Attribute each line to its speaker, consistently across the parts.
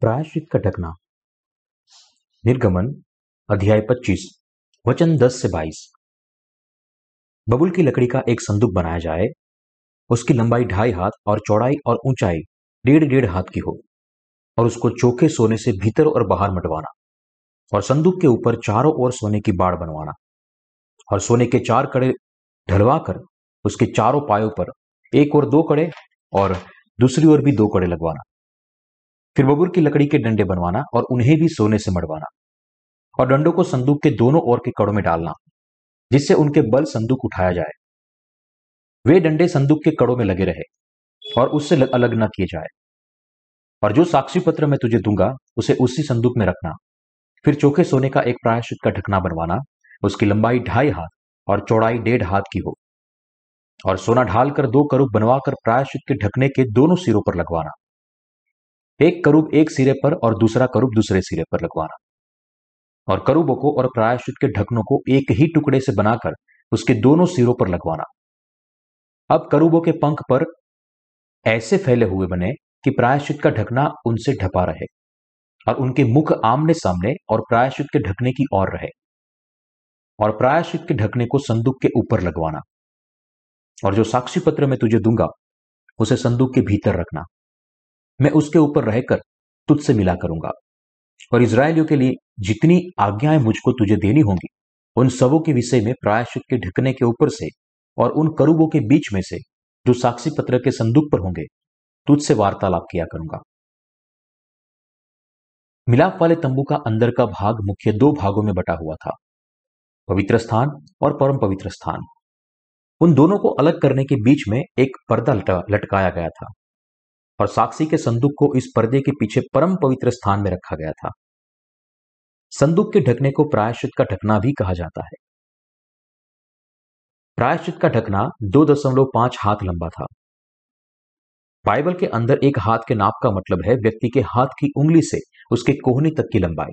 Speaker 1: प्रायश्चित का ढकना। निर्गमन, अध्याय 25 वचन 10 से 22 बबुल की लकड़ी का एक संदूक बनाया जाए, उसकी लंबाई ढाई हाथ और चौड़ाई और ऊंचाई डेढ़ डेढ़ हाथ की हो, और उसको चोखे सोने से भीतर और बाहर मटवाना, और संदूक के ऊपर चारों ओर सोने की बाड़ बनवाना, और सोने के चार कड़े ढलवा कर उसके चारों पायों पर एक और दो कड़े और दूसरी ओर भी दो कड़े लगवाना। फिर बबूर की लकड़ी के डंडे बनवाना और उन्हें भी सोने से मड़वाना और डंडों को संदूक के दोनों ओर के कड़ों में डालना, जिससे उनके बल संदूक उठाया जाए। वे डंडे संदूक के कड़ों में लगे रहे और उससे अलग न किए जाए। और जो साक्षी पत्र मैं तुझे दूँगा, उसे उसी संदूक में रखना। फिर चोखे सोने का एक प्रायश्चित का ढकना बनवाना, उसकी लंबाई ढाई हाथ और चौड़ाई डेढ़ हाथ की हो। और सोना ढालकर दो करूब बनवाकर प्रायश्चित के ढकने के दोनों सिरों पर लगवाना। एक करूब एक सिरे पर और दूसरा करूब दूसरे सिरे पर लगवाना। और करूबों को और प्रायश्चित के ढकनों को एक ही टुकड़े से बनाकर उसके दोनों सिरों पर लगवाना। अब करूबों के पंख पर ऐसे फैले हुए बने कि प्रायश्चित का ढकना उनसे ढपा रहे और उनके मुख आमने सामने और प्रायश्चित के ढकने की ओर रहे और प्रायश्चित के ढकने को संदूक के ऊपर लगवाना। और जो साक्षी पत्र मैं तुझे दूँगा, उसे संदूक के भीतर रखना। मैं उसके ऊपर रहकर तुझसे मिला करूँगा। और इसराइलियों के लिए जितनी आज्ञाएँ मुझको तुझे देनी होंगी, उन सबों के विषय में प्रायश्चित के ढकने के ऊपर से और उन करूबों के बीच में से जो साक्षी पत्र के संदूक पर होंगे, तुझसे वार्तालाप किया करूँगा। मिलाप वाले तंबू का अंदर का भाग मुख्य दो भागों में बटा हुआ था, पवित्र स्थान और परम पवित्र स्थान। उन दोनों को अलग करने के बीच में एक पर्दा लटकाया गया था। और साक्षी के संदूक को इस पर्दे के पीछे परम पवित्र स्थान में रखा गया था। संदूक के ढकने को प्रायश्चित का ढकना भी कहा जाता है। प्रायश्चित का ढकना दो दशमलव पाँच हाथ लंबा था। बाइबल के अंदर एक हाथ के नाप का मतलब है व्यक्ति के हाथ की उंगली से उसके कोहनी तक की लंबाई।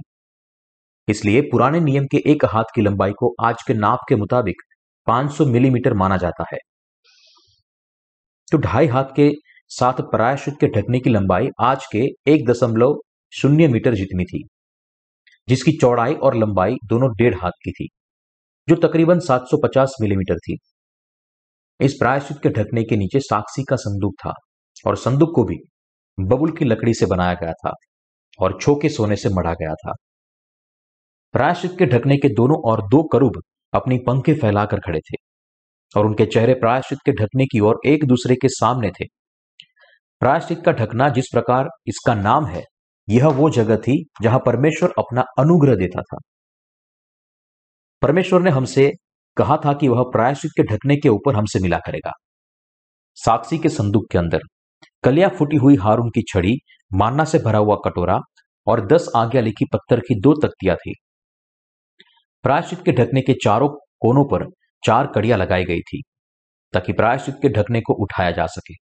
Speaker 1: इसलिए पुराने नियम के एक हाथ की लंबाई को आज के नाप के मुताबिक 500 मिलीमीटर माना जाता है। तो ढाई हाथ के साथ प्रायश्चित के ढकने की लंबाई आज के एक दशमलव शून्य मीटर जितनी थी, जिसकी चौड़ाई और लंबाई दोनों डेढ़ हाथ की थी, जो तकरीबन 750 मिलीमीटर थी। इस प्रायश्चित के ढकने के नीचे साक्षी का संदूक था और संदूक को भी बबुल की लकड़ी से बनाया गया था और छोके सोने से मढ़ा गया था। प्रायश्चित के ढकने के दोनों और दो करूब अपनी पंखे फैलाकर खड़े थे और उनके चेहरे प्रायश्चित के ढकने की ओर एक दूसरे के सामने थे। प्रायश्चित का ढकना जिस प्रकार इसका नाम है, यह वो जगह थी जहाँ परमेश्वर अपना अनुग्रह देता था। परमेश्वर ने हमसे कहा था कि वह प्रायश्चित के ढकने के ऊपर हमसे मिला करेगा। साक्षी के संदूक के अंदर कलिया फूटी हुई हारून की छड़ी, मानना से भरा हुआ कटोरा और दस आज्ञा लिखी पत्थर की दो तख्तियाँ थी। प्रायश्चित के ढकने के चारों कोनों पर चार कड़ियाँ लगाई गई थी, ताकि प्रायश्चित के ढकने को उठाया जा सके।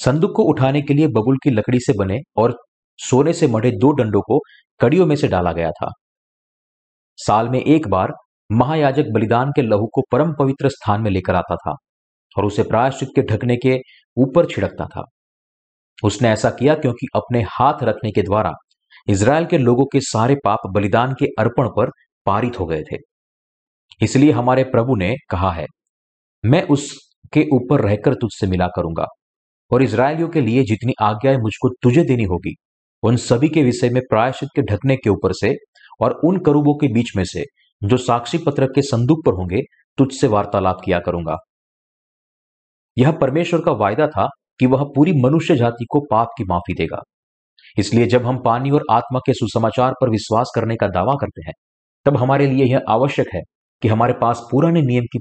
Speaker 1: संदूक को उठाने के लिए बबुल की लकड़ी से बने और सोने से मढ़े दो डंडों को कड़ियों में से डाला गया था। साल में एक बार महायाजक बलिदान के लहू को परम पवित्र स्थान में लेकर आता था और उसे प्रायश्चित के ढकने के ऊपर छिड़कता था। उसने ऐसा किया क्योंकि अपने हाथ रखने के द्वारा इसराइल के लोगों के सारे पाप बलिदान के अर्पण पर पारित हो गए थे। इसलिए हमारे प्रभु ने कहा है, मैं उसके ऊपर रहकर तुझसे मिला करूँगा। और इसराइलियों के लिए जितनी आज्ञाएँ मुझको तुझे देनी होगी, उन सभी के विषय में प्रायश्चित के ढकने के ऊपर से और उन करूबों के बीच में से, जो साक्षी पत्र के संदूक पर होंगे, तुझसे वार्तालाप किया करूँगा। यह परमेश्वर का वायदा था कि वह पूरी मनुष्य जाति को पाप की माफ़ी देगा। इसलिए जब हम पानी और आत्मा के सुसमाचार पर विश्वास करने का दावा करते हैं, तब हमारे लिए यह आवश्यक है कि हमारे पास पुराने नियम की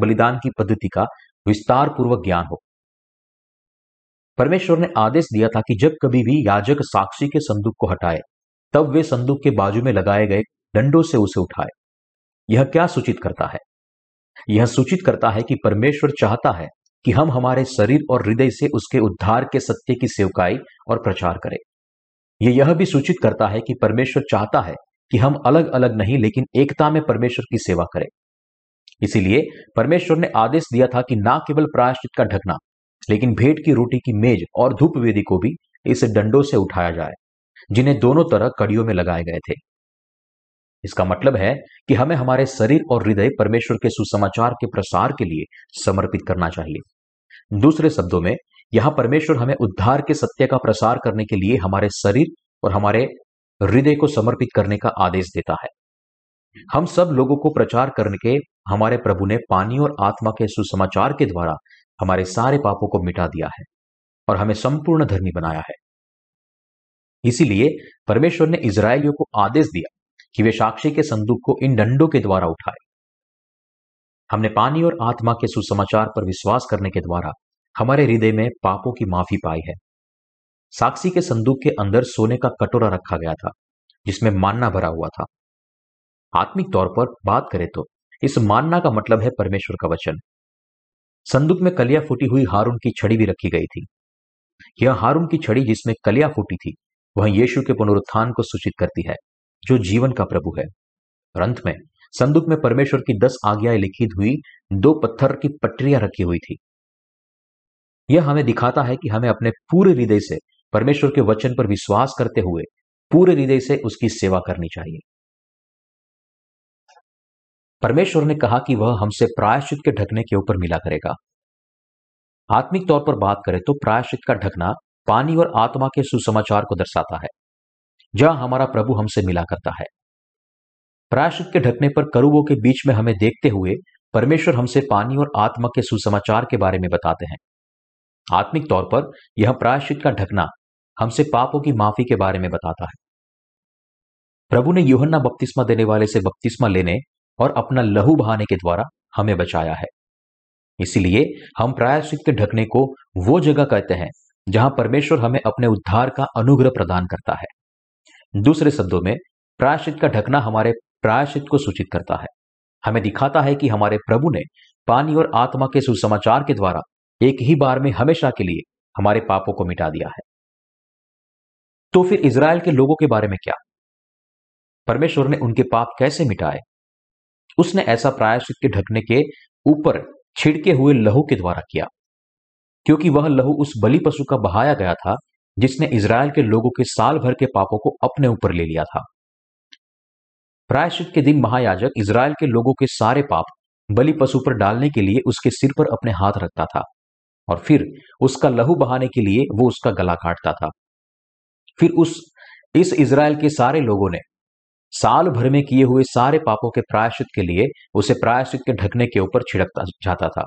Speaker 1: बलिदान की पद्धति का विस्तार पूर्वक ज्ञान हो। परमेश्वर ने आदेश दिया था कि जब कभी भी याजक साक्षी के संदूक को हटाए, तब वे संदूक के बाजू में लगाए गए डंडों से उसे उठाए। यह क्या सूचित करता है? यह सूचित करता है कि परमेश्वर चाहता है कि हम हमारे शरीर और हृदय से उसके उद्धार के सत्य की सेवकाई और प्रचार करें। यह यह भी सूचित करता है कि परमेश्वर चाहता है कि हम अलग अलग नहीं, लेकिन एकता में परमेश्वर की सेवा करें। इसीलिए परमेश्वर ने आदेश दिया था कि ना केवल प्रायश्चित का ढकना लेकिन भेंट की रोटी की मेज और धूप वेदी को भी इस डंडों से उठाया जाए, जिन्हें दोनों तरह कड़ियों में लगाए गए थे। इसका मतलब है कि हमें हमारे शरीर और हृदय परमेश्वर के सुसमाचार के प्रसार के लिए समर्पित करना चाहिए। दूसरे शब्दों में, यहाँ परमेश्वर हमें उद्धार के सत्य का प्रसार करने के लिए हमारे शरीर और हमारे हृदय को समर्पित करने का आदेश देता है। हम सब लोगों को प्रचार करने के हमारे प्रभु ने पानी और आत्मा के सुसमाचार के द्वारा हमारे सारे पापों को मिटा दिया है और हमें संपूर्ण धर्मी बनाया है। इसीलिए परमेश्वर ने इसराइलियों को आदेश दिया कि वे साक्षी के संदूक को इन डंडों के द्वारा उठाए। हमने पानी और आत्मा के सुसमाचार पर विश्वास करने के द्वारा हमारे हृदय में पापों की माफ़ी पाई है। साक्षी के संदूक के अंदर सोने का कटोरा रखा गया था, जिसमें मानना भरा हुआ था। आत्मिक तौर पर बात करें तो इस मानना का मतलब है परमेश्वर का वचन। संदूक में कलिया फूटी हुई हारून की छड़ी भी रखी गई थी। यह हारून की छड़ी जिसमें कलिया फूटी थी, वह यीशु के पुनरुत्थान को सूचित करती है, जो जीवन का प्रभु है। और अंत में, संदूक में परमेश्वर की दस आज्ञाएँ लिखित हुई दो पत्थर की पटरियाँ रखी हुई थी। यह हमें दिखाता है कि हमें अपने पूरे हृदय से परमेश्वर के वचन पर विश्वास करते हुए पूरे हृदय से उसकी सेवा करनी चाहिए। परमेश्वर ने कहा कि वह हमसे प्रायश्चित के ढकने के ऊपर मिला करेगा। आत्मिक तौर पर बात करें तो प्रायश्चित का ढकना पानी और आत्मा के सुसमाचार को दर्शाता है, जहाँ हमारा प्रभु हमसे मिला करता है। प्रायश्चित के ढकने पर करुबों के बीच में हमें देखते हुए परमेश्वर हमसे पानी और आत्मा के सुसमाचार के बारे में बताते हैं। आत्मिक तौर पर यह प्रायश्चित का ढकना हमसे पापों की माफ़ी के बारे में बताता है। प्रभु ने यूहन्ना बपतिस्मा देने वाले से बपतिस्मा लेने और अपना लहू बहाने के द्वारा हमें बचाया है। इसीलिए हम प्रायश्चित ढकने को वो जगह कहते हैं, जहाँ परमेश्वर हमें अपने उद्धार का अनुग्रह प्रदान करता है। दूसरे शब्दों में प्रायश्चित का ढकना हमारे प्रायश्चित को सूचित करता है। हमें दिखाता है कि हमारे प्रभु ने पानी और आत्मा के सुसमाचार के द्वारा एक ही बार में हमेशा के लिए हमारे पापों को मिटा दिया है। तो फिर इज़राइल के लोगों के बारे में क्या? परमेश्वर ने उनके पाप कैसे मिटाए? उसने ऐसा प्रायश्चित के ढकने के ऊपर छिड़के हुए लहू के द्वारा किया, क्योंकि वह लहू उस बलि पशु का बहाया गया था, जिसने इज़राइल के लोगों के साल भर के पापों को अपने ऊपर ले लिया था। प्रायश्चित के दिन महायाजक इज़राइल के लोगों के सारे पाप बलि पशु पर डालने के लिए उसके सिर पर अपने हाथ रखता था, और फिर उसका लहू बहाने के लिए वो उसका गला काटता था। फिर उस, इस इज़राइल के सारे लोगों ने साल भर में किए हुए सारे पापों के प्रायश्चित के लिए उसे प्रायश्चित के ढकने के ऊपर छिड़कता जाता था।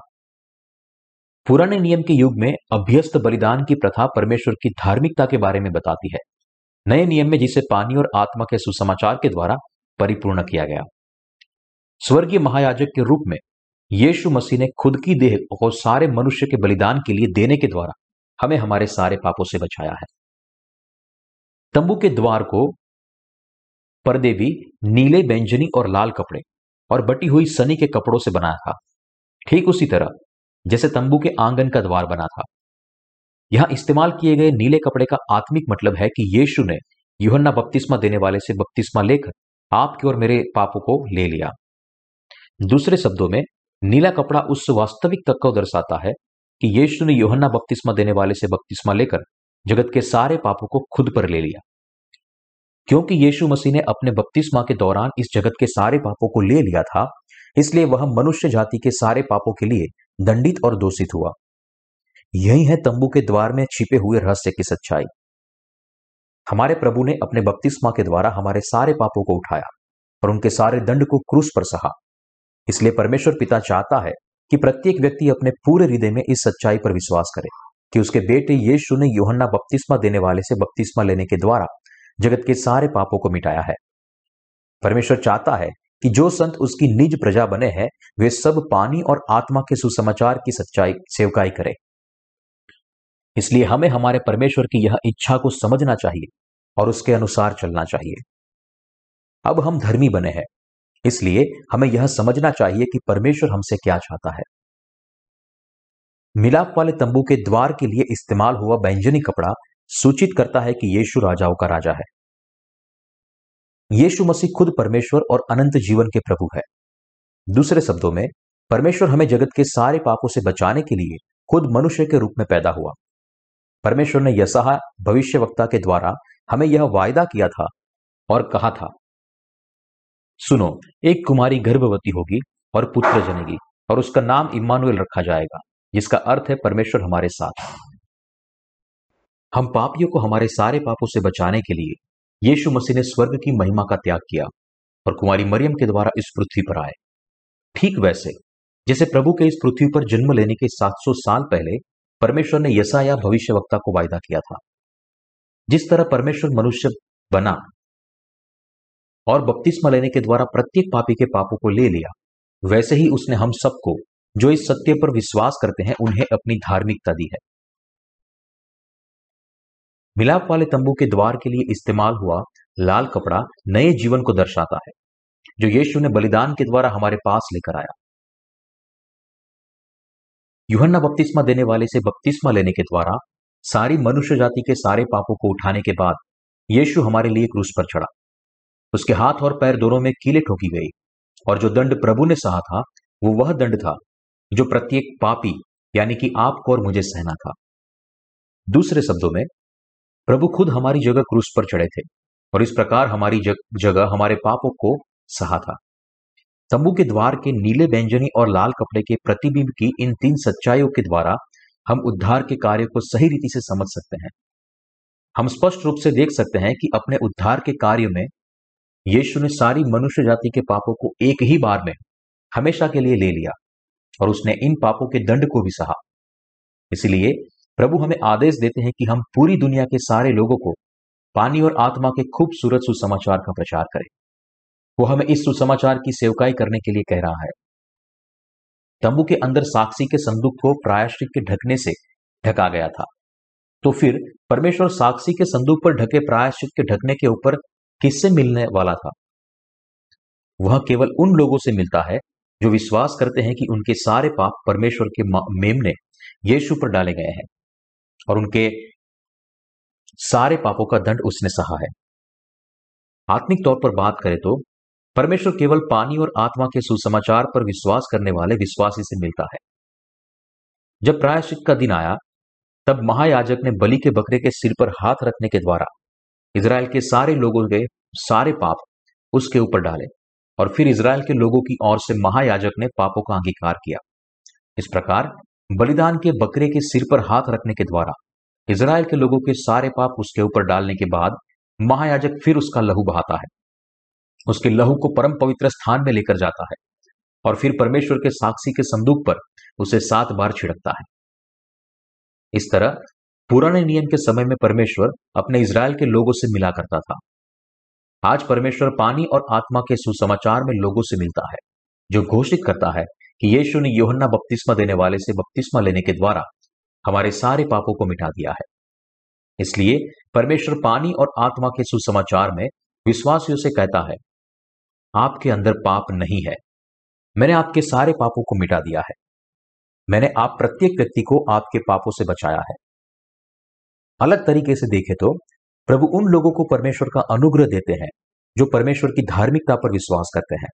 Speaker 1: पुराने नियम के युग में अभ्यस्त बलिदान की प्रथा परमेश्वर की धार्मिकता के बारे में बताती है। नए नियम में जिसे पानी और आत्मा के सुसमाचार के द्वारा परिपूर्ण किया गया। स्वर्गीय महायाजक के रूप में यीशु मसीह ने खुद की देह को सारे मनुष्य के बलिदान के लिए देने के द्वारा हमें हमारे सारे पापों से बचाया है। तंबू के द्वार को पर्दे भी नीले बैंजनी और लाल कपड़े और बटी हुई सनी के कपड़ों से बनाया था। ठीक उसी तरह, जैसे तंबू के आँगन का द्वार बना था। यहाँ इस्तेमाल किए गए नीले कपड़े का आत्मिक मतलब है कि यीशु ने युहन्ना बपतिस्मा देने वाले से बपतिस्मा लेकर आपके और मेरे पापों को ले लिया। दूसरे शब्दों में, नीला कपड़ा उस वास्तविक तक को दर्शाता है कि यीशु ने योहन्ना बपतिस्मा देने वाले से बपतिस्मा लेकर जगत के सारे पापों को खुद पर ले लिया। क्योंकि यीशु मसीह ने अपने बपतिस्मा के दौरान इस जगत के सारे पापों को ले लिया था, इसलिए वह मनुष्य जाति के सारे पापों के लिए दंडित और दोषित हुआ। यही है तंबू के द्वार में छिपे हुए रहस्य की सच्चाई। हमारे प्रभु ने अपने बपतिस्मा के द्वारा हमारे सारे पापों को उठाया और उनके सारे दंड को क्रूस पर सहा। इसलिए परमेश्वर पिता चाहता है कि प्रत्येक व्यक्ति अपने पूरे हृदय में इस सच्चाई पर विश्वास करे कि उसके बेटे यीशु ने योहन्ना बपतिस्मा देने वाले से बपतिस्मा लेने के द्वारा जगत के सारे पापों को मिटाया है। परमेश्वर चाहता है कि जो संत उसकी निज प्रजा बने हैं, वे सब पानी और आत्मा के सुसमाचार की सच्चाई, सेवकाई करें। इसलिए हमें हमारे परमेश्वर की यह इच्छा को समझना चाहिए और उसके अनुसार चलना चाहिए। अब हम धर्मी बने हैं, इसलिए हमें यह समझना चाहिए कि परमेश्वर हमसे क्या चाहता है। मिलाप वाले तंबू के द्वार के लिए इस्तेमाल हुआ बैंजनी कपड़ा सूचित करता है कि यीशु राजाओं का राजा है। यीशु मसीह खुद परमेश्वर और अनंत जीवन के प्रभु है। दूसरे शब्दों में, परमेश्वर हमें जगत के सारे पापों से बचाने के लिए खुद मनुष्य के रूप में पैदा हुआ। परमेश्वर ने यसाहा भविष्य वक्ता के द्वारा, हमें यह वायदा किया था और कहा था, सुनो, एक कुमारी गर्भवती होगी और पुत्र जनेगी और उसका नाम इमानुएल रखा जाएगा, जिसका अर्थ है परमेश्वर हमारे साथ। हम पापियों को हमारे सारे पापों से बचाने के लिए यीशु मसीह ने स्वर्ग की महिमा का त्याग किया और कुमारी मरियम के द्वारा इस पृथ्वी पर आए। ठीक वैसे, जैसे प्रभु के इस पृथ्वी पर जन्म लेने के 700 साल पहले परमेश्वर ने यसाया भविष्य वक्ता को वायदा किया था। जिस तरह परमेश्वर मनुष्य बना और बपतिस्मा लेने के द्वारा प्रत्येक पापी के पापों को ले लिया, वैसे ही उसने हम सबको, जो इस सत्य पर विश्वास करते हैं, उन्हें अपनी धार्मिकता दी है। मिलाप वाले तंबू के द्वार के लिए इस्तेमाल हुआ लाल कपड़ा नए जीवन को दर्शाता है, जो यीशु ने बलिदान के द्वारा हमारे पास लेकर आया। युहन्ना बपतिस्मा देने वाले से बपतिस्मा लेने के द्वारा सारी मनुष्य जाति के सारे पापों को उठाने के बाद यीशु हमारे लिए क्रूस पर चढ़ा। उसके हाथ और पैर दोनों में कीले ठोकी गई और जो दंड प्रभु ने सहा था, वो वह दंड था जो प्रत्येक पापी, यानी कि आपको और मुझे सहना था। दूसरे शब्दों में प्रभु खुद हमारी जगह क्रूस पर चढ़े थे और इस प्रकार हमारी जग, जगह हमारे पापों को सहा था। तंबू के द्वार के नीले व्यंजनी और लाल कपड़े के प्रतिबिंब की इन तीन सच्चाइयों के द्वारा हम उद्धार के कार्य को सही रीति से समझ सकते हैं। हम स्पष्ट रूप से देख सकते हैं कि अपने उद्धार के कार्य में यीशु ने सारी मनुष्य जाति के पापों को एक ही बार में हमेशा के लिए ले लिया और उसने इन पापों के दंड को भी सहा। इसलिए प्रभु हमें आदेश देते हैं कि हम पूरी दुनिया के सारे लोगों को पानी और आत्मा के खूबसूरत सुसमाचार का प्रचार करें। वो हमें इस सुसमाचार की सेवकाई करने के लिए कह रहा है। तंबू के अंदर साक्षी के संदूक को प्रायश्चित के ढकने से ढका गया था। तो फिर परमेश्वर साक्षी के संदूक पर ढके प्रायश्चित के ढकने के ऊपर किससे मिलने वाला था? वह केवल उन लोगों से मिलता है जो विश्वास करते हैं कि उनके सारे पाप परमेश्वर के मेमने यीशु पर डाले गए हैं। और उनके सारे पापों का दंड उसने सहा है। आत्मिक तौर पर बात करें तो परमेश्वर केवल पानी और आत्मा के सुसमाचार पर विश्वास करने वाले विश्वासी से मिलता है। जब प्रायश्चित का दिन आया, तब महायाजक ने बलि के बकरे के सिर पर हाथ रखने के द्वारा इसराइल के सारे लोगों के सारे पाप उसके ऊपर डाले और फिर इसराइल के लोगों की ओर से महायाजक ने पापों का अंगीकार किया। इस प्रकार बलिदान के बकरे के सिर पर हाथ रखने के द्वारा इसराइल के लोगों के सारे पाप उसके ऊपर डालने के बाद, महायाजक फिर उसका लहू बहाता है। उसके लहू को परम पवित्र स्थान में लेकर जाता है और फिर परमेश्वर के साक्षी के संदूक पर उसे सात बार छिड़कता है। इस तरह, पुराने नियम के समय में परमेश्वर अपने इसराइल के लोगों से मिला करता था। आज परमेश्वर पानी और आत्मा के सुसमाचार में लोगों से मिलता है, जो घोषित करता है कि यीशु ने योहन्ना बपतिस्मा देने वाले से बपतिस्मा लेने के द्वारा हमारे सारे पापों को मिटा दिया है। इसलिए परमेश्वर पानी और आत्मा के सुसमाचार में विश्वासियों से कहता है, आपके अंदर पाप नहीं है। मैंने आपके सारे पापों को मिटा दिया है। मैंने आप प्रत्येक व्यक्ति को आपके पापों से बचाया है। अलग तरीके से देखें तो प्रभु उन लोगों को परमेश्वर का अनुग्रह देते हैं, जो परमेश्वर की धार्मिकता पर विश्वास करते हैं।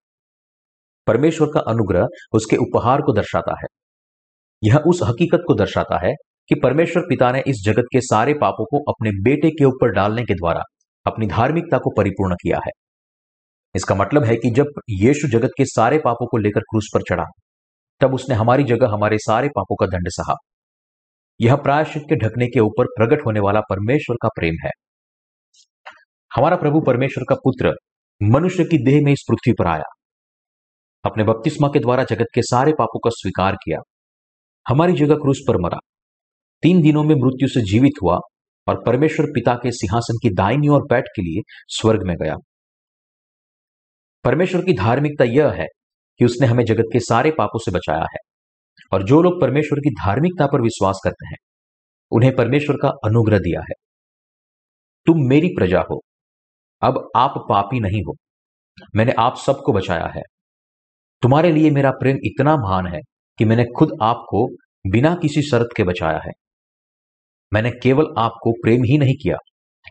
Speaker 1: परमेश्वर का अनुग्रह उसके उपहार को दर्शाता है। यह उस हकीकत को दर्शाता है कि परमेश्वर पिता ने इस जगत के सारे पापों को अपने बेटे के ऊपर डालने के द्वारा अपनी धार्मिकता को परिपूर्ण किया है। इसका मतलब है कि जब यीशु जगत के सारे पापों को लेकर क्रूस पर चढ़ा, तब उसने हमारी जगह हमारे सारे पापों का दंड सहा। यह प्रायश्चित के ढकने के ऊपर प्रकट होने वाला परमेश्वर का प्रेम है। हमारा प्रभु परमेश्वर का पुत्र मनुष्य की देह में इस पृथ्वी पर आया। अपने बपतिस्मा के द्वारा जगत के सारे पापों का स्वीकार किया। हमारी जगह क्रूस पर मरा। तीन दिनों में मृत्यु से जीवित हुआ और परमेश्वर पिता के सिंहासन की दाहिनी और बैठ के लिए स्वर्ग में गया। परमेश्वर की धार्मिकता यह है कि उसने हमें जगत के सारे पापों से बचाया है और जो लोग परमेश्वर की धार्मिकता पर विश्वास करते हैं, उन्हें परमेश्वर का अनुग्रह दिया है। तुम मेरी प्रजा हो। अब आप पापी नहीं हो। मैंने आप सबको बचाया है। तुम्हारे लिए मेरा प्रेम इतना महान है कि मैंने खुद आपको बिना किसी शर्त के बचाया है। मैंने केवल आपको प्रेम ही नहीं किया,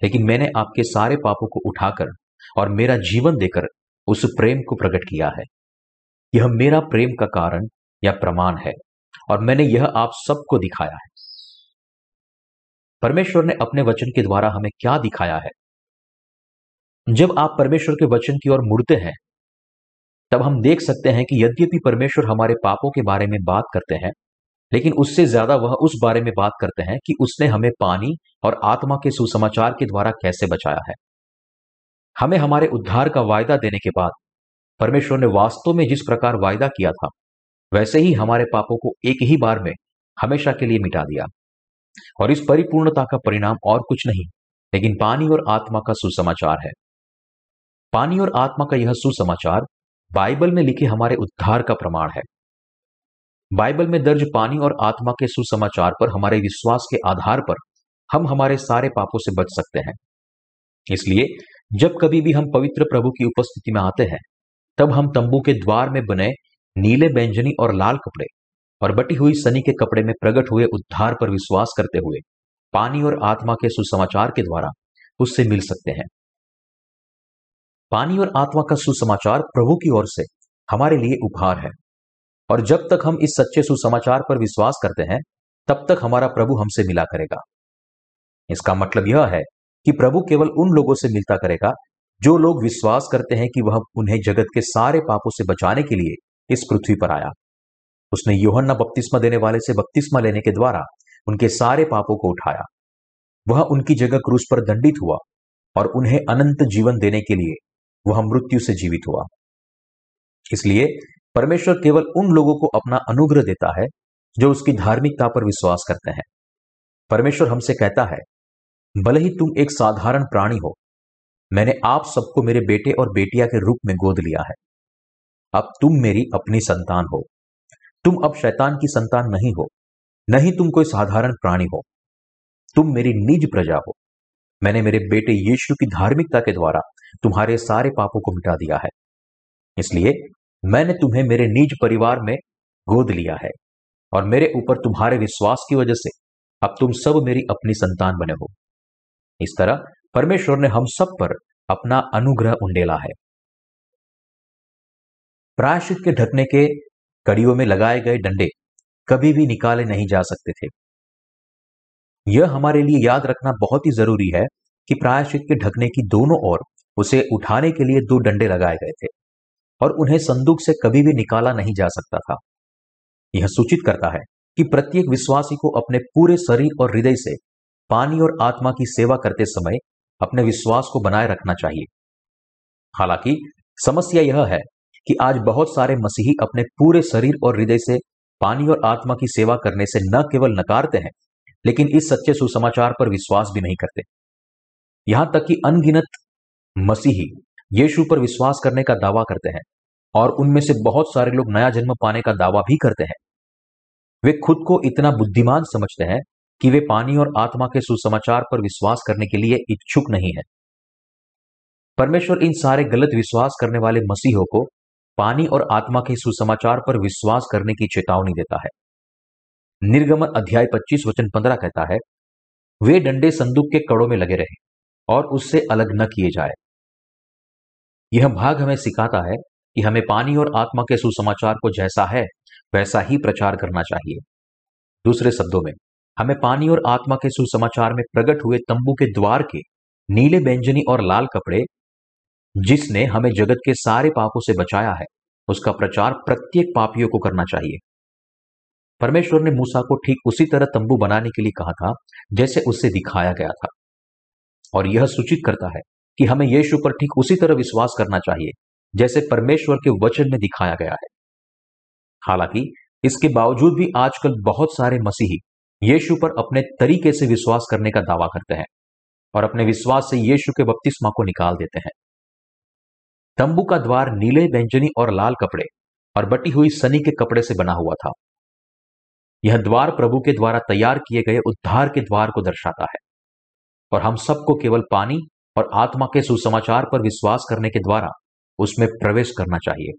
Speaker 1: लेकिन मैंने आपके सारे पापों को उठाकर और मेरा जीवन देकर उस प्रेम को प्रकट किया है। यह मेरा प्रेम का कारण या प्रमाण है और मैंने यह आप सबको दिखाया है। परमेश्वर ने अपने वचन के द्वारा हमें क्या दिखाया है? जब आप परमेश्वर के वचन की ओर मुड़ते हैं तब हम देख सकते हैं कि यद्यपि परमेश्वर हमारे पापों के बारे में बात करते हैं, लेकिन उससे ज़्यादा वह उस बारे में बात करते हैं कि उसने हमें पानी और आत्मा के सुसमाचार के द्वारा कैसे बचाया है। हमें हमारे उद्धार का वायदा देने के बाद परमेश्वर ने वास्तव में जिस प्रकार वायदा किया था, वैसे ही हमारे पापों को एक ही बार में हमेशा के लिए मिटा दिया। और इस परिपूर्णता का परिणाम और कुछ नहीं, लेकिन पानी और आत्मा का सुसमाचार है। पानी और आत्मा का यह सुसमाचार बाइबल में लिखे हमारे उद्धार का प्रमाण है। बाइबल में दर्ज पानी और आत्मा के सुसमाचार पर, हमारे विश्वास के आधार पर, हम हमारे सारे पापों से बच सकते हैं। इसलिए, जब कभी भी हम पवित्र प्रभु की उपस्थिति में आते हैं, तब हम तंबू के द्वार में बने नीले बैंजनी और लाल कपड़े और बटी हुई सनी के कपड़े में प्रकट हुए उद्धार पर विश्वास करते हुए, पानी और आत्मा के सुसमाचार के द्वारा उससे मिल सकते हैं। पानी और आत्मा का सुसमाचार प्रभु की ओर से हमारे लिए उपहार है। और जब तक हम इस सच्चे सुसमाचार पर विश्वास करते हैं, तब तक हमारा प्रभु हमसे मिला करेगा। इसका मतलब यह है कि प्रभु केवल उन लोगों से मिलता करेगा, जो लोग विश्वास करते हैं कि वह उन्हें जगत के सारे पापों से बचाने के लिए इस पृथ्वी पर आया। उसने योहन्ना बपतिस्मा देने वाले से बपतिस्मा लेने के द्वारा उनके सारे पापों को उठाया। वह उनकी जगह क्रूस पर दंडित हुआ और उन्हें अनंत जीवन देने के लिए वह मृत्यु से जीवित हुआ। इसलिए परमेश्वर केवल उन लोगों को अपना अनुग्रह देता है, जो उसकी धार्मिकता पर विश्वास करते हैं। परमेश्वर हमसे कहता है, भले ही तुम एक साधारण प्राणी हो, मैंने आप सबको मेरे बेटे और बेटिया के रूप में गोद लिया है। अब तुम मेरी अपनी संतान हो। तुम अब शैतान की संतान नहीं हो नहीं तुम कोई साधारण प्राणी हो। तुम मेरी निज प्रजा हो। मैंने मेरे बेटे यीशु की धार्मिकता के द्वारा तुम्हारे सारे पापों को मिटा दिया है। इसलिए मैंने तुम्हें मेरे निज परिवार में गोद लिया है और मेरे ऊपर तुम्हारे विश्वास की वजह से अब तुम सब मेरी अपनी संतान बने हो। इस तरह परमेश्वर ने हम सब पर अपना अनुग्रह उंडेला है। प्रायश्चित के ढकने के कड़ियों में लगाए गए डंडे कभी भी निकाले नहीं जा सकते थे। यह हमारे लिए याद रखना बहुत ही ज़रूरी है कि प्रायश्चित के ढकने की दोनों ओर उसे उठाने के लिए दो डंडे लगाए गए थे और उन्हें संदूक से कभी भी निकाला नहीं जा सकता था। यह सूचित करता है कि प्रत्येक विश्वासी को अपने पूरे शरीर और हृदय से पानी और आत्मा की सेवा करते समय अपने विश्वास को बनाए रखना चाहिए। हालाँकि, समस्या यह है कि आज बहुत सारे मसीही अपने पूरे शरीर और हृदय से पानी और आत्मा की सेवा करने से न केवल नकारते हैं, लेकिन इस सच्चे सुसमाचार पर विश्वास भी नहीं करते। यहाँ तक कि अनगिनत मसीही यीशु पर विश्वास करने का दावा करते हैं और उनमें से बहुत सारे लोग नया जन्म पाने का दावा भी करते हैं। वे खुद को इतना बुद्धिमान समझते हैं कि वे पानी और आत्मा के सुसमाचार पर विश्वास करने के लिए इच्छुक नहीं है। परमेश्वर इन सारे गलत विश्वास करने वाले मसीहों को पानी और आत्मा के सुसमाचार पर विश्वास करने की चेतावनी देता है। निर्गमन अध्याय 25 वचन 15 कहता है, वे डंडे संदूक के कड़ों में लगे रहे। और उससे अलग न किए जाए। यह भाग हमें सिखाता है कि हमें पानी और आत्मा के सुसमाचार को जैसा है, वैसा ही प्रचार करना चाहिए। दूसरे शब्दों में, हमें पानी और आत्मा के सुसमाचार में प्रकट हुए तंबू के द्वार के नीले व्यंजनी और लाल कपड़े, जिसने हमें जगत के सारे पापों से बचाया है, उसका प्रचार प्रत्येक पापियों को करना चाहिए। परमेश्वर ने मूसा को ठीक उसी तरह तंबू बनाने के लिए कहा था, जैसे उससे दिखाया गया था। और यह सूचित करता है कि हमें यीशु पर ठीक उसी तरह विश्वास करना चाहिए, जैसे परमेश्वर के वचन में दिखाया गया है। हालाँकि, इसके बावजूद भी आजकल बहुत सारे मसीही यीशु पर अपने तरीके से विश्वास करने का दावा करते हैं और अपने विश्वास से यीशु के बपतिस्मा को निकाल देते हैं। तंबू का द्वार नीले, व्यंजनी और लाल कपड़े और बटी हुई सनी के कपड़े से बना हुआ था। यह द्वार प्रभु के द्वारा तैयार किए गए उद्धार के द्वार को दर्शाता है। और हम सबको केवल पानी और आत्मा के सुसमाचार पर विश्वास करने के द्वारा उसमें प्रवेश करना चाहिए।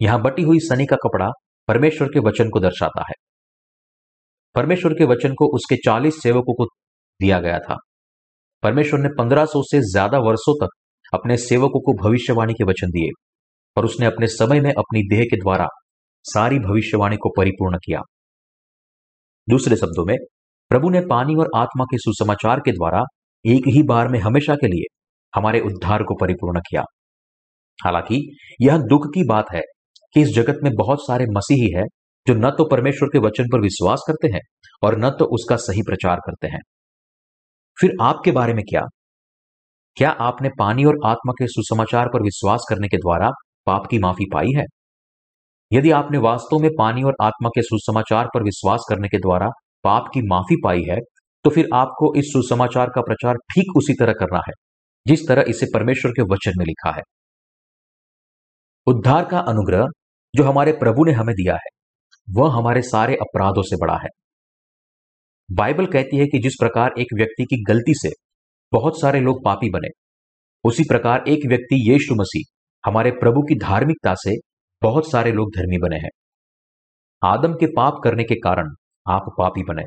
Speaker 1: यहाँ बटी हुई सनी का कपड़ा परमेश्वर के वचन को दर्शाता है। परमेश्वर के वचन को उसके चालीस सेवकों को दिया गया था। परमेश्वर ने 1500 से ज़्यादा वर्षों तक अपने सेवकों को भविष्यवाणी के वचन दिए और उसने अपने समय में अपनी देह के द्वारा सारी भविष्यवाणी को परिपूर्ण किया। दूसरे शब्दों में प्रभु ने पानी और आत्मा के सुसमाचार के द्वारा एक ही बार में हमेशा के लिए हमारे उद्धार को परिपूर्ण किया। हालाँकि, यह दुख की बात है कि इस जगत में बहुत सारे मसीही है जो न तो परमेश्वर के वचन पर विश्वास करते हैं और न तो उसका सही प्रचार करते हैं। फिर आपके बारे में क्या? क्या आपने पानी और आत्मा के सुसमाचार पर विश्वास करने के द्वारा पाप की माफ़ी पाई है? यदि आपने वास्तव में पानी और आत्मा के सुसमाचार पर विश्वास करने के द्वारा पाप की माफ़ी पाई है तो फिर आपको इस सुसमाचार का प्रचार ठीक उसी तरह करना है, जिस तरह इसे परमेश्वर के वचन में लिखा है। उद्धार का अनुग्रह जो हमारे प्रभु ने हमें दिया है, वह हमारे सारे अपराधों से बड़ा है। बाइबल कहती है कि जिस प्रकार एक व्यक्ति की गलती से बहुत सारे लोग पापी बने, उसी प्रकार एक व्यक्ति यीशु मसीह, हमारे प्रभु की धार्मिकता से बहुत सारे लोग धर्मी बने हैं। आदम के पाप करने के कारण आप पापी बने।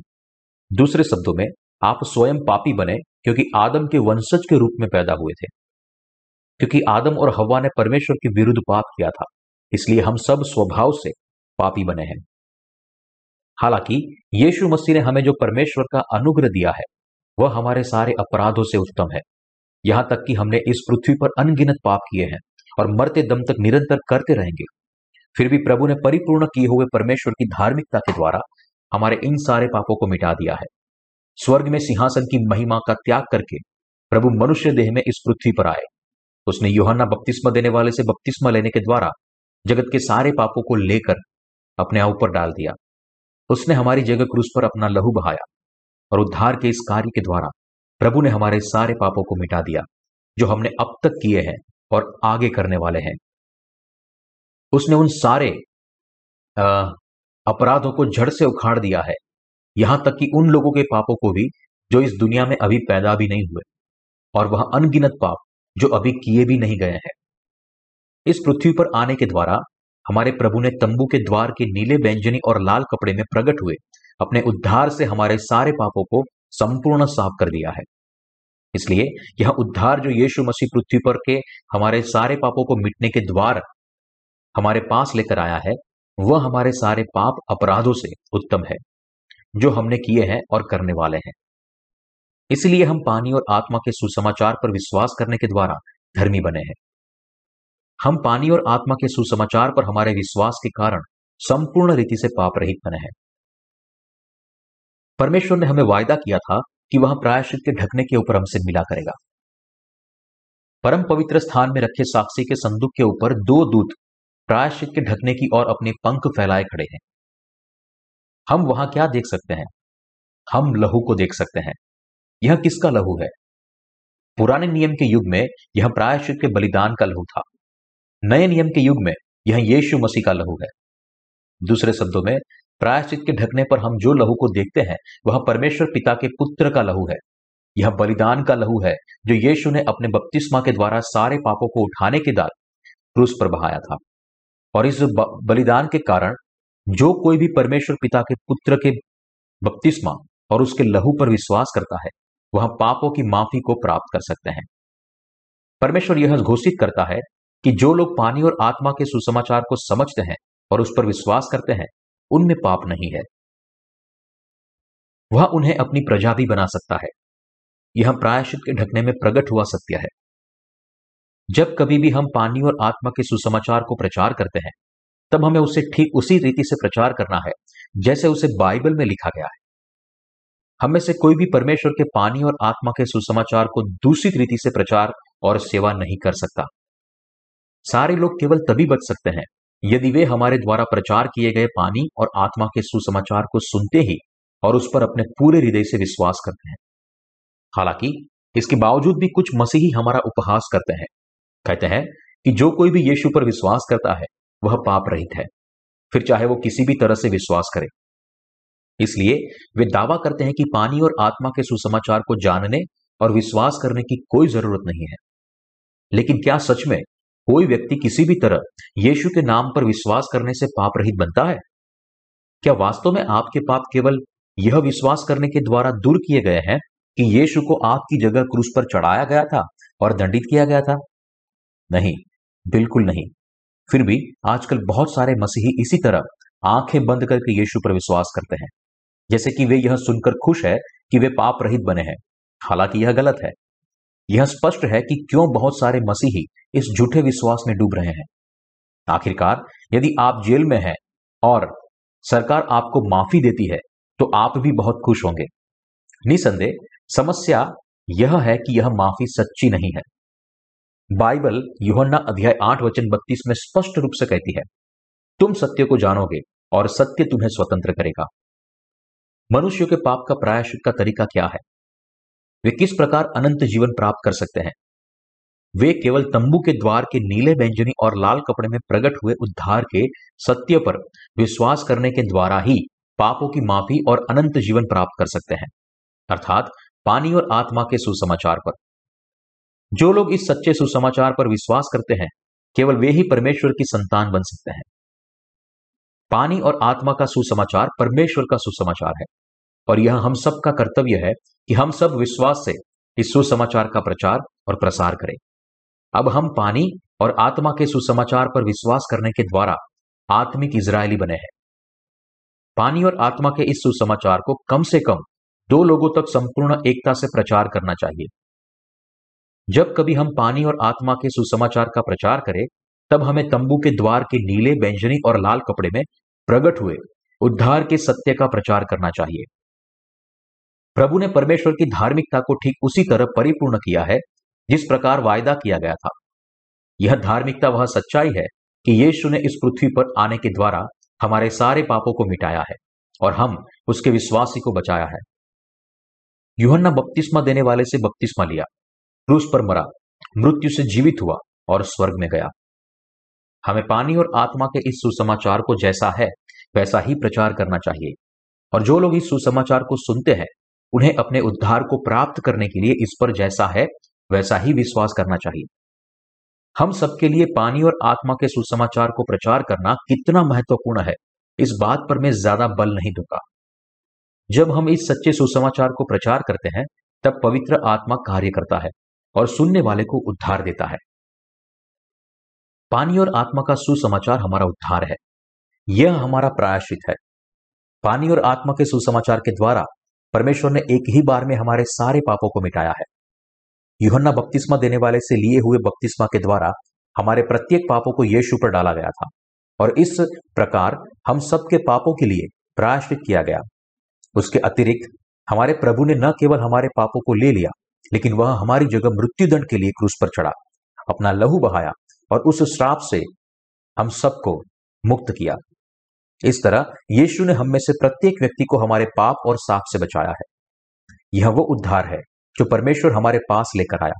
Speaker 1: दूसरे शब्दों में, आप स्वयं पापी बने क्योंकि आदम के वंशज के रूप में पैदा हुए थे। क्योंकि आदम और हवा ने परमेश्वर के विरुद्ध पाप किया था, इसलिए हम सब स्वभाव से पापी बने हैं। हालाँकि, यीशु मसीह ने हमें जो परमेश्वर का अनुग्रह दिया है, वह हमारे सारे अपराधों से उत्तम है। यहाँ तक कि हमने इस पृथ्वी पर अनगिनत पाप किए हैं और मरते दम तक निरंतर करते रहेंगे। फिर भी प्रभु ने परिपूर्ण किए हुए परमेश्वर की धार्मिकता के द्वारा हमारे इन सारे पापों को मिटा दिया है। स्वर्ग में सिंहासन की महिमा का त्याग करके प्रभु मनुष्य देह में इस पृथ्वी पर आए। उसने योहन्ना बपतिस्मा देने वाले से बपतिस्मा लेने के द्वारा जगत के सारे पापों को लेकर अपने आप ऊपर डाल दिया। उसने हमारी जगह क्रूस पर अपना लहू बहाया और उद्धार के इस कार्य के द्वारा प्रभु ने हमारे सारे पापों को मिटा दिया, जो हमने अब तक किए हैं और आगे करने वाले हैं। उसने उन सारे अपराधों को जड़ से उखाड़ दिया है। यहाँ तक कि उन लोगों के पापों को भी, जो इस दुनिया में अभी पैदा भी नहीं हुए, और वह अनगिनत पाप, जो अभी किए भी नहीं गए हैं। इस पृथ्वी पर आने के द्वारा, हमारे प्रभु ने तंबू के द्वार के नीले व्यंजनी और लाल कपड़े में प्रकट हुए, अपने उद्धार से हमारे सारे पापों को संपूर्ण साफ़ कर दिया है। इसलिए, यह उद्धार जो यीशु मसीह पृथ्वी पर के हमारे सारे पापों को मिटने के द्वार, हमारे पास लेकर आया है वह हमारे सारे पाप अपराधों से उत्तम है, जो हमने किए हैं और करने वाले हैं। इसलिए हम पानी और आत्मा के सुसमाचार पर विश्वास करने के द्वारा धर्मी बने हैं। हम पानी और आत्मा के सुसमाचार पर हमारे विश्वास के कारण संपूर्ण रीति से पाप रहित बने हैं। परमेश्वर ने हमें वायदा किया था कि वह प्रायश्चित के ढकने के ऊपर हमसे मिला करेगा। परम पवित्र स्थान में रखे साक्षी के संदूक के ऊपर दो दूत प्रायश्चित के ढकने की ओर अपने पंख फैलाए खड़े हैं। हम वहाँ क्या देख सकते हैं? हम लहू को देख सकते हैं। यह किसका लहू है? पुराने नियम के युग में यह प्रायश्चित के बलिदान का लहू था। नए नियम के युग में यह यीशु मसीह का लहू है। दूसरे शब्दों में, प्रायश्चित के ढकने पर हम जो लहू को देखते हैं, वह परमेश्वर पिता के पुत्र का लहू है। यह बलिदान का लहू है, जो यीशु ने अपने बपतिस्मा के द्वारा सारे पापों को उठाने के बाद क्रूस पर बहाया था। और इस बलिदान के कारण जो कोई भी परमेश्वर पिता के पुत्र के बपतिस्मा और उसके लहू पर विश्वास करता है, वह पापों की माफ़ी को प्राप्त कर सकते हैं। परमेश्वर यह घोषित करता है कि जो लोग पानी और आत्मा के सुसमाचार को समझते हैं और उस पर विश्वास करते हैं, उनमें पाप नहीं है। वह उन्हें अपनी प्रजा भी बना सकता है। यह प्रायश्चित के ढकने में प्रकट हुआ सत्य है। जब कभी भी हम पानी और आत्मा के सुसमाचार को प्रचार करते हैं, तब हमें उसे ठीक उसी रीति से प्रचार करना है, जैसे उसे बाइबल में लिखा गया है। हमें से कोई भी परमेश्वर के पानी और आत्मा के सुसमाचार को दूसरी रीति से प्रचार और सेवा नहीं कर सकता। सारे लोग केवल तभी बच सकते हैं, यदि वे हमारे द्वारा प्रचार किए गए पानी और आत्मा के सुसमाचार को सुनते ही और उस पर अपने पूरे हृदय से विश्वास करते हैं। हालाँकि, इसके बावजूद भी कुछ मसीही हमारा उपहास करते हैं। कहते हैं कि जो कोई भी यीशु पर विश्वास करता है, वह पाप रहित है। फिर चाहे वो किसी भी तरह से विश्वास करे। इसलिए वे दावा करते हैं कि पानी और आत्मा के सुसमाचार को जानने और विश्वास करने की कोई ज़रूरत नहीं है। लेकिन क्या सच में कोई व्यक्ति किसी भी तरह यीशु के नाम पर विश्वास करने से पाप रहित बनता है? क्या वास्तव में आपके पाप केवल यह विश्वास करने के द्वारा दूर किए गए हैं कि यीशु को आपकी जगह क्रूस पर चढ़ाया गया था और दंडित किया गया था? नहीं, बिल्कुल नहीं। फिर भी आजकल बहुत सारे मसीही इसी तरह आँखें बंद करके यीशु पर विश्वास करते हैं। जैसे कि वे यह सुनकर खुश है कि वे पाप रहित बने हैं। हालाँकि यह गलत है। यह स्पष्ट है कि क्यों बहुत सारे मसीही इस झूठे विश्वास में डूब रहे हैं। आखिरकार, यदि आप जेल में हैं और सरकार आपको माफ़ी देती है तो आप भी बहुत खुश होंगे। निसंदेह, समस्या यह है कि यह माफ़ी सच्ची नहीं है। बाइबल योहन्ना अध्याय आठ वचन बत्तीस में स्पष्ट रूप से कहती है, तुम सत्य को जानोगे और सत्य तुम्हें स्वतंत्र करेगा। मनुष्य के पाप का प्रायश्चित का तरीका क्या है? वे किस प्रकार अनंत जीवन प्राप्त कर सकते हैं? वे केवल तंबू के द्वार के नीले व्यंजनी और लाल कपड़े में प्रकट हुए उद्धार के सत्य पर विश्वास करने के द्वारा ही पापों की माफ़ी और अनंत जीवन प्राप्त कर सकते हैं। अर्थात पानी और आत्मा के सुसमाचार पर। जो लोग इस सच्चे सुसमाचार पर विश्वास करते हैं, केवल वे ही परमेश्वर की संतान बन सकते हैं। पानी और आत्मा का सुसमाचार परमेश्वर का सुसमाचार है, और यह हम सब का कर्तव्य है कि हम सब विश्वास से इस सुसमाचार का प्रचार और प्रसार करें। अब हम पानी और आत्मा के सुसमाचार पर विश्वास करने के द्वारा आत्मिक इजरायली बने हैं। पानी और आत्मा के इस सुसमाचार को कम से कम दो लोगों तक संपूर्ण एकता से प्रचार करना चाहिए। जब कभी हम पानी और आत्मा के सुसमाचार का प्रचार करें, तब हमें तंबू के द्वार के नीले बैंजनी और लाल कपड़े में प्रकट हुए उद्धार के सत्य का प्रचार करना चाहिए। प्रभु ने परमेश्वर की धार्मिकता को ठीक उसी तरह परिपूर्ण किया है, जिस प्रकार वायदा किया गया था। यह धार्मिकता वह सच्चाई है कि यीशु ने इस पृथ्वी पर आने के द्वारा हमारे सारे पापों को मिटाया है और हम उसके विश्वासी को बचाया है। युहन्ना बपतिस्मा देने वाले से बपतिस्मा लिया। क्रूस पर मरा, मृत्यु से जीवित हुआ और स्वर्ग में गया। हमें पानी और आत्मा के इस सुसमाचार को जैसा है, वैसा ही प्रचार करना चाहिए। और जो लोग इस सुसमाचार को सुनते हैं, उन्हें अपने उद्धार को प्राप्त करने के लिए इस पर जैसा है, वैसा ही विश्वास करना चाहिए। हम सबके लिए पानी और आत्मा के सुसमाचार को प्रचार करना कितना महत्वपूर्ण है, इस बात पर मैं ज़्यादा बल नहीं दूँगा। जब हम इस सच्चे सुसमाचार को प्रचार करते हैं, तब पवित्र आत्मा कार्य करता है। और सुनने वाले को उद्धार देता है। पानी और आत्मा का सुसमाचार हमारा उद्धार है। यह हमारा प्रायश्चित है। पानी और आत्मा के सुसमाचार के द्वारा परमेश्वर ने एक ही बार में हमारे सारे पापों को मिटाया है। युहन्ना बपतिस्मा देने वाले से लिए हुए बपतिस्मा के द्वारा हमारे प्रत्येक पापों को यीशु पर डाला गया था और इस प्रकार हम सबके पापों के लिए प्रायश्चित किया गया। उसके अतिरिक्त हमारे प्रभु ने न केवल हमारे पापों को ले लिया लेकिन वह हमारी जगह मृत्युदंड के लिए क्रूस पर चढ़ा, अपना लहू बहाया और उस श्राप से हम सबको मुक्त किया। इस तरह यीशु ने हम में से प्रत्येक व्यक्ति को हमारे पाप और साप से बचाया है। यह वो उद्धार है जो परमेश्वर हमारे पास लेकर आया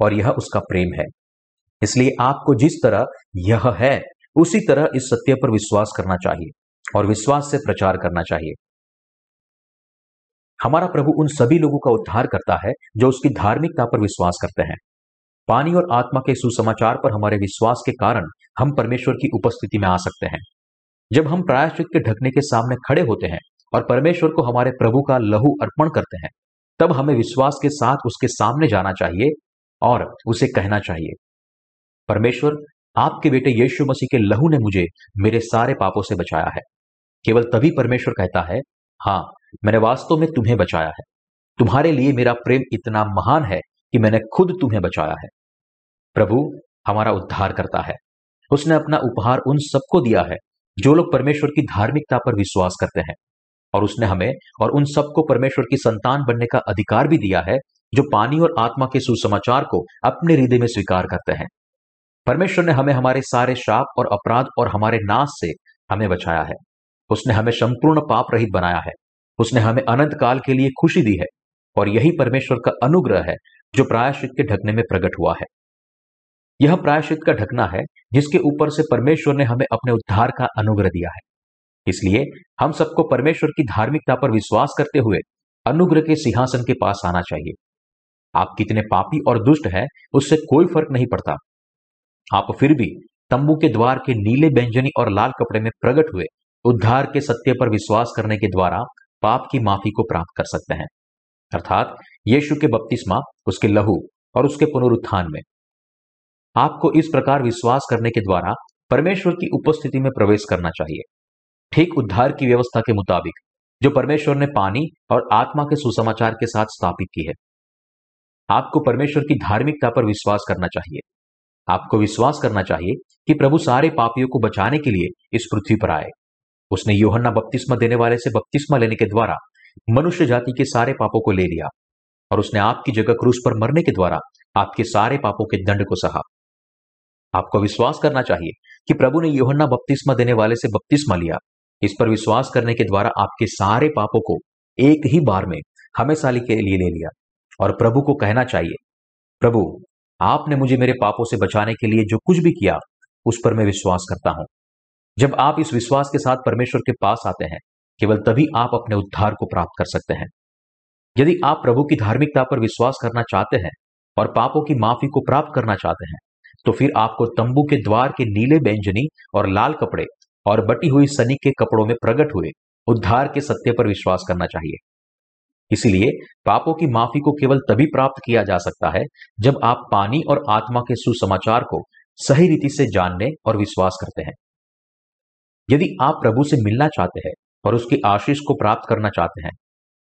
Speaker 1: और यह उसका प्रेम है। इसलिए आपको जिस तरह यह है, उसी तरह इस सत्य पर विश्वास करना चाहिए और विश्वास से प्रचार करना चाहिए। हमारा प्रभु उन सभी लोगों का उद्धार करता है, जो उसकी धार्मिकता पर विश्वास करते हैं। पानी और आत्मा के सुसमाचार पर हमारे विश्वास के कारण हम परमेश्वर की उपस्थिति में आ सकते हैं। जब हम प्रायश्चित के ढकने के सामने खड़े होते हैं और परमेश्वर को हमारे प्रभु का लहू अर्पण करते हैं, तब हमें विश्वास के साथ उसके सामने जाना चाहिए और उसे कहना चाहिए, परमेश्वर, आपके बेटे यीशु मसीह के लहू ने मुझे मेरे सारे पापों से बचाया है। केवल तभी परमेश्वर कहता है हाँ मैंने वास्तव में तुम्हें बचाया है। तुम्हारे लिए मेरा प्रेम इतना महान है कि मैंने खुद तुम्हें बचाया है। प्रभु, हमारा उद्धार करता है। उसने अपना उपहार उन सबको दिया है, जो लोग परमेश्वर की धार्मिकता पर विश्वास करते हैं। और उसने हमें और उन सबको परमेश्वर की संतान बनने का अधिकार भी दिया है, जो पानी और आत्मा के सुसमाचार को अपने हृदय में स्वीकार करते हैं। परमेश्वर ने हमें हमारे सारे शाप और अपराध और हमारे नाश से हमें बचाया है। उसने हमें संपूर्ण पाप रहित बनाया है। उसने हमें अनंत काल के लिए खुशी दी है और यही परमेश्वर का अनुग्रह है जो प्रायश्चित के ढकने में प्रकट हुआ है। यह प्रायश्चित का ढकना है जिसके ऊपर से परमेश्वर ने हमें अपने उद्धार का अनुग्रह दिया है। इसलिए हम सबको परमेश्वर की धार्मिकता पर विश्वास करते हुए अनुग्रह के सिंहासन के पास आना चाहिए। आप कितने पापी और दुष्ट हैं, उससे कोई फ़र्क नहीं पड़ता। आप फिर भी तंबू के द्वार के नीले व्यंजनी और लाल कपड़े में प्रकट हुए उद्धार के सत्य पर विश्वास करने के द्वारा पाप की माफ़ी को प्राप्त कर सकते हैं। अर्थात, यीशु के बपतिस्मा, उसके लहू और उसके पुनरुत्थान में। आपको इस प्रकार विश्वास करने के द्वारा परमेश्वर की उपस्थिति में प्रवेश करना चाहिए। ठीक उद्धार की व्यवस्था के मुताबिक, जो परमेश्वर ने पानी और आत्मा के सुसमाचार के साथ स्थापित की है। आपको परमेश्वर की धार्मिकता पर विश्वास करना चाहिए। आपको विश्वास करना चाहिए कि प्रभु सारे पापियों को बचाने के लिए इस पृथ्वी पर आए। उसने योहन्ना बपतिस्मा देने वाले से बपतिस्मा लेने के द्वारा मनुष्य जाति के सारे पापों को ले लिया और उसने आपकी जगह क्रूस पर मरने के द्वारा आपके सारे पापों के दंड को सहा। आपको विश्वास करना चाहिए कि प्रभु ने योहन्ना बपतिस्मा देने वाले से बपतिस्मा लिया। इस पर विश्वास करने के द्वारा आपके सारे पापों को एक ही बार में हमेशा के लिए ले लिया। और प्रभु को कहना चाहिए, प्रभु, आपने मुझे मेरे पापों से बचाने के लिए जो कुछ भी किया, उस पर मैं विश्वास करता हूँ। जब आप इस विश्वास के साथ परमेश्वर के पास आते हैं, केवल तभी आप अपने उद्धार को प्राप्त कर सकते हैं। यदि आप प्रभु की धार्मिकता पर विश्वास करना चाहते हैं और पापों की माफ़ी को प्राप्त करना चाहते हैं तो फिर आपको तंबू के द्वार के नीले व्यंजनी और लाल कपड़े और बटी हुई सनी के कपड़ों में प्रकट हुए उद्धार के सत्य पर विश्वास करना चाहिए। इसीलिए पापों की माफ़ी को केवल तभी प्राप्त किया जा सकता है जब आप पानी और आत्मा के सुसमाचार को सही रीति से जानने और विश्वास करते हैं। यदि आप प्रभु से मिलना चाहते हैं और उसकी आशीष को प्राप्त करना चाहते हैं,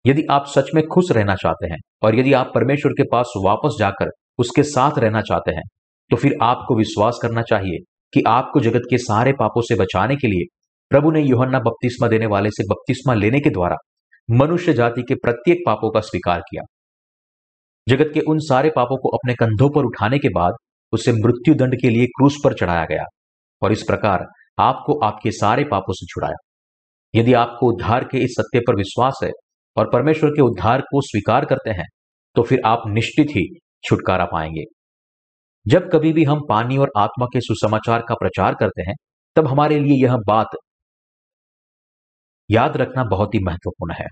Speaker 1: यदि आप सच में खुश रहना चाहते हैं और यदि आप परमेश्वर के पास वापस जाकर उसके साथ रहना चाहते हैं तो फिर आपको विश्वास करना चाहिए कि आपको जगत के सारे पापों से बचाने के लिए प्रभु ने योहन्ना बपतिस्मा देने वाले से बपतिस्मा लेने के द्वारा मनुष्य जाति के प्रत्येक पापों का स्वीकार किया। जगत के उन सारे पापों को अपने कंधों पर उठाने के बाद उसे मृत्यु दंड के लिए क्रूस पर चढ़ाया गया और इस प्रकार आपको आपके सारे पापों से छुड़ाया। यदि आपको उद्धार के इस सत्य पर विश्वास है और परमेश्वर के उद्धार को स्वीकार करते हैं तो फिर आप निश्चित ही छुटकारा पाएँगे। जब कभी भी हम पानी और आत्मा के सुसमाचार का प्रचार करते हैं, तब हमारे लिए यह बात याद रखना बहुत ही महत्वपूर्ण है।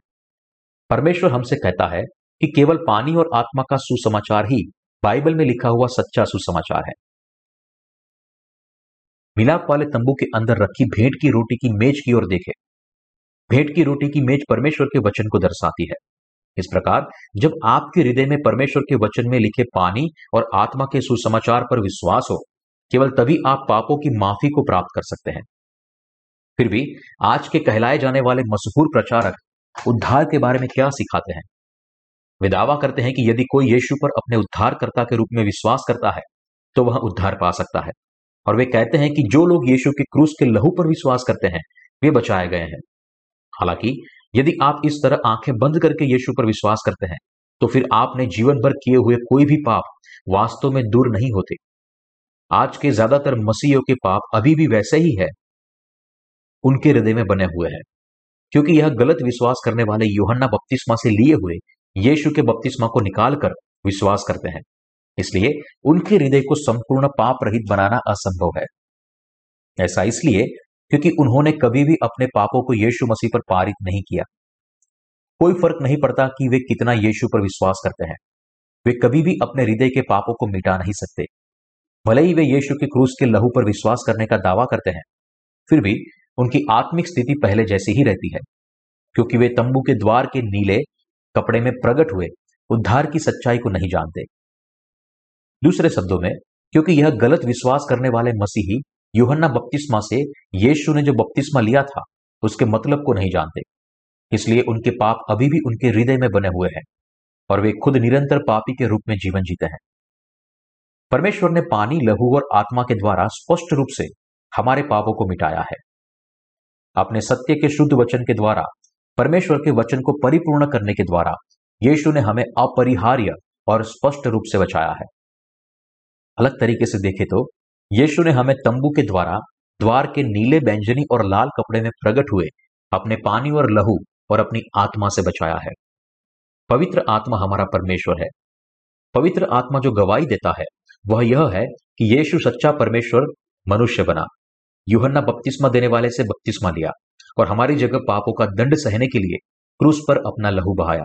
Speaker 1: परमेश्वर हमसे कहता है कि केवल पानी और आत्मा का सुसमाचार ही बाइबल में लिखा हुआ सच्चा सुसमाचार है। मिलाप वाले तंबू के अंदर रखी भेंट की रोटी की मेज की ओर देखे। भेंट की रोटी की मेज परमेश्वर के वचन को दर्शाती है। इस प्रकार, जब आपके हृदय में परमेश्वर के वचन में लिखे पानी और आत्मा के सुसमाचार पर विश्वास हो, केवल तभी आप पापों की माफ़ी को प्राप्त कर सकते हैं। फिर भी, आज के कहलाए जाने वाले मशहूर प्रचारक उद्धार के बारे में क्या सिखाते हैं? वे दावा करते हैं कि यदि कोई यीशु पर अपने उद्धारकर्ता के रूप में विश्वास करता है तो वह उद्धार पा सकता है। और वे कहते हैं कि जो लोग यीशु के क्रूस के लहू पर विश्वास करते हैं, वे बचाए गए हैं। हालाँकि, यदि आप इस तरह आँखें बंद करके यीशु पर विश्वास करते हैं तो फिर आपने जीवन भर किए हुए कोई भी पाप वास्तव में दूर नहीं होते। आज के ज़्यादातर मसीहियों के पाप अभी भी वैसे ही है। उनके हृदय में बने हुए हैं। क्योंकि यह गलत विश्वास करने वाले योहन्ना बपतिस्मा से लिए हुए यीशु के बपतिस्मा को निकालकर विश्वास करते हैं। इसलिए उनके हृदय को संपूर्ण पाप रहित बनाना असंभव है। ऐसा इसलिए क्योंकि उन्होंने कभी भी अपने पापों को यीशु मसीह पर पारित नहीं किया। कोई फ़र्क नहीं पड़ता कि वे कितना यीशु पर विश्वास करते हैं। वे कभी भी अपने हृदय के पापों को मिटा नहीं सकते। भले ही वे यीशु के क्रूस के लहू पर विश्वास करने का दावा करते हैं, फिर भी उनकी आत्मिक स्थिति पहले जैसी ही रहती है, क्योंकि वे तंबू के द्वार के नीले कपड़े में प्रकट हुए, उद्धार की सच्चाई को नहीं जानते। दूसरे शब्दों में, क्योंकि यह गलत विश्वास करने वाले मसीही, योहन्ना बपतिस्मा से यीशु ने जो बपतिस्मा लिया था, उसके मतलब को नहीं जानते। इसलिए उनके पाप अभी भी उनके हृदय में बने हुए हैं, और वे खुद निरंतर पापी के रूप में जीवन जीते हैं। परमेश्वर ने पानी, लहू और आत्मा के द्वारा स्पष्ट रूप से हमारे पापों को मिटाया है। अपने सत्य के शुद्ध वचन के द्वारा, परमेश्वर के वचन को परिपूर्ण करने के द्वारा, यीशु ने हमें अपरिहार्य और स्पष्ट रूप से बचाया है। अलग तरीके से देखे तो यीशु ने हमें तंबू के द्वारा, द्वार के नीले बैंजनी और लाल कपड़े में प्रकट हुए, अपने पानी और लहू और अपनी आत्मा से बचाया है। पवित्र आत्मा हमारा परमेश्वर है। पवित्र आत्मा जो गवाही देता है, वह यह है कि यीशु सच्चा परमेश्वर, मनुष्य बना। यूहन्ना बपतिस्मा देने वाले से बपतिस्मा लिया और हमारी जगह पापों का दंड सहने के लिए क्रूस पर अपना लहू बहाया।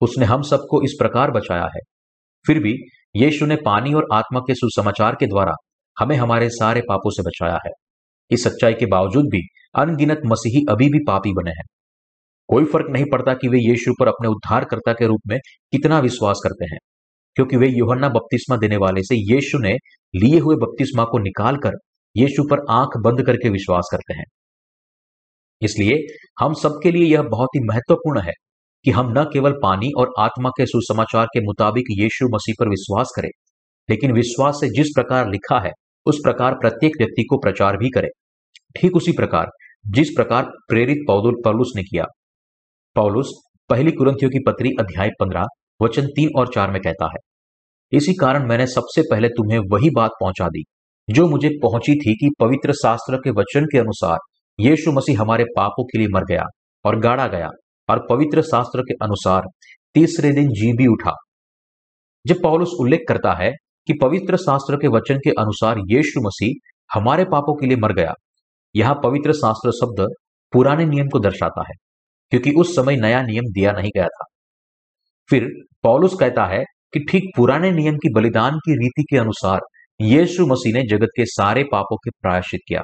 Speaker 1: उसने हम सबको इस प्रकार बचाया है। फिर भी यीशु ने पानी और आत्मा के सुसमाचार के द्वारा हमें हमारे सारे पापों से बचाया है। इस सच्चाई के बावजूद भी अनगिनत मसीही अभी भी पापी बने हैं। कोई फ़र्क नहीं पड़ता कि वे यीशु पर अपने उद्धारकर्ता के रूप में कितना विश्वास करते हैं, क्योंकि वे योहन्ना बपतिस्मा देने वाले से यीशु ने लिए हुए बपतिस्मा को निकालकर यीशु पर आँख बंद करके विश्वास करते हैं। इसलिए हम सबके लिए यह बहुत ही महत्वपूर्ण है कि हम न केवल पानी और आत्मा के सुसमाचार के मुताबिक यीशु मसीह पर विश्वास करें, लेकिन विश्वास से जिस प्रकार लिखा है, उस प्रकार प्रत्येक व्यक्ति को प्रचार भी करें। ठीक उसी प्रकार, जिस प्रकार प्रेरित पौदुल पौलुस ने किया। पौलुस, पहली कुरंथियों की पत्री अध्याय पंद्रह, वचन तीन और चार में कहता है, इसी कारण मैंने सबसे पहले तुम्हें वही बात पहुँचा दी, जो मुझे पहुँची थी कि पवित्र शास्त्र के वचन के अनुसार यीशु मसीह हमारे पापों के लिए मर गया और गाड़ा गया और पवित्र शास्त्र के अनुसार तीसरे दिन जी भी उठा। जब पौलुस उल्लेख करता है कि पवित्र शास्त्र के वचन के अनुसार यीशु मसीह हमारे पापों के लिए मर गया, यहाँ पवित्र शास्त्र शब्द पुराने नियम को दर्शाता है, क्योंकि उस समय नया नियम दिया नहीं गया था। फिर पौलुस कहता है कि ठीक पुराने नियम की बलिदान की रीति के अनुसार यीशु मसीह ने जगत के सारे पापों के प्रायश्चित किया,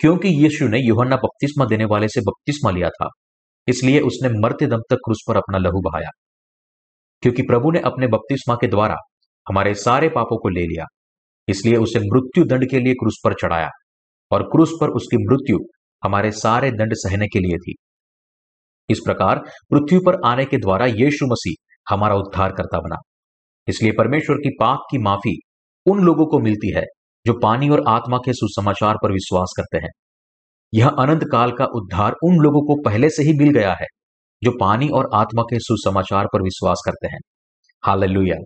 Speaker 1: क्योंकि यीशु ने युहन्ना बपतिस्मा देने वाले से बपतिस्मा लिया था। इसलिए उसने मरते दम तक क्रूस पर अपना लहू बहाया। क्योंकि प्रभु ने अपने बपतिस्मा के द्वारा हमारे सारे पापों को ले लिया, इसलिए उसे मृत्यु दंड के लिए क्रूस पर चढ़ाया और क्रूस पर उसकी मृत्यु हमारे सारे दंड सहने के लिए थी। इस प्रकार पृथ्वी पर आने के द्वारा यीशु मसीह हमारा उद्धार करता बना। इसलिए परमेश्वर की पाप की माफ़ी उन लोगों को मिलती है जो पानी और आत्मा के सुसमाचार पर विश्वास करते हैं। यह अनंत काल का उद्धार उन लोगों को पहले से ही मिल गया है, जो पानी और आत्मा के सुसमाचार पर विश्वास करते हैं। हालेलुया।